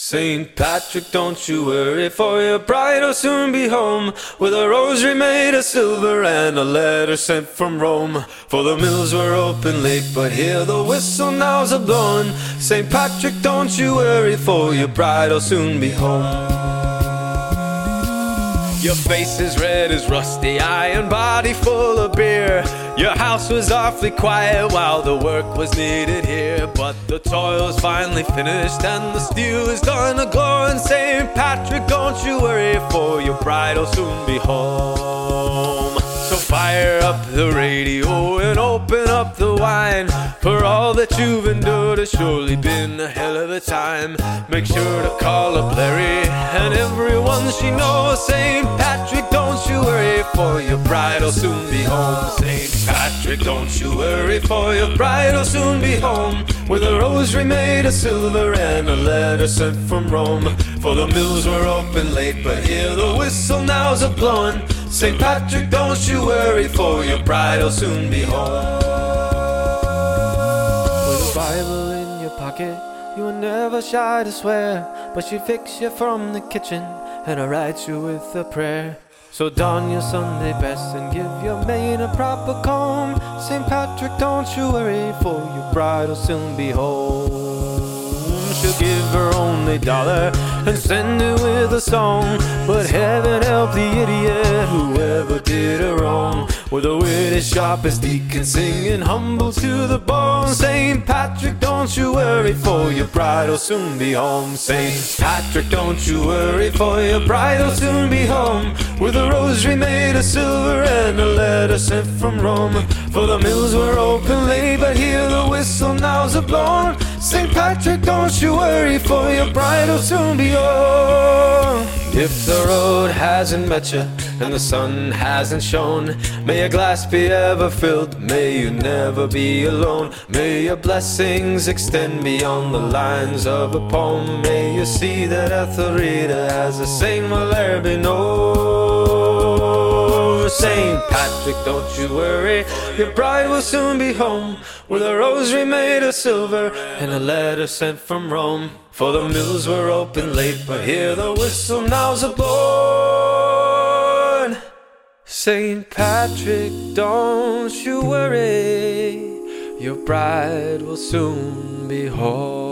St. Patrick, don't you worry, for your bride will soon be home with a rosary made of silver and a letter sent from Rome. For the mills were open late, but hear the whistle now's a blowing. St. Patrick, don't you worry, for your bride will soon be home. Your face is red as rusty iron, body full of beer. Your house was awfully quiet while the work was needed here. But the toil's finally finished and the steel is gonna glow. And St. Patrick, don't you worry, for your bride will soon be home. So fire up the radio and open up the wine. For all that you've endured has surely been a hell of a time. Make sure to call up Larry and everyone she knows. St. Patrick, don't you worry, for your bride will soon be home. St. Patrick, don't you worry, for your bride will soon be home. With a rosary made of silver and a letter sent from Rome. For the mills were open late, but hear the whistle now's a blowing. St. Patrick, don't you worry, for your bride will soon be home. With a Bible in your pocket, you were never shy to swear. But she fix you from the kitchen, and I write you with a prayer. So don your Sunday best and give your maid a proper comb. St. Patrick, don't you worry, for your bride will soon be home. She'll give her only dollar and send it with a song. But heaven help the idiot wrong. With a witty sharpest deacon singing humble to the bone. St. Patrick, don't you worry, for your bride will soon be home. St. Patrick, don't you worry, for your bride will soon be home. With a rosary made of silver and a letter sent from Rome. For the mills were open late, but hear the whistle now's a blown. St. Patrick, don't you worry, for your bride will soon be home. If the road hasn't met you and the sun hasn't shone, may your glass be ever filled, may you never be alone. May your blessings extend beyond the lines of a poem. May you see that Etheldreda has a saint will ever known. Saint Patrick, don't you worry, your bride will soon be home with a rosary made of silver and a letter sent from Rome. For the mills were open late, but hear the whistle now's a born. Saint Patrick, don't you worry, your bride will soon be home.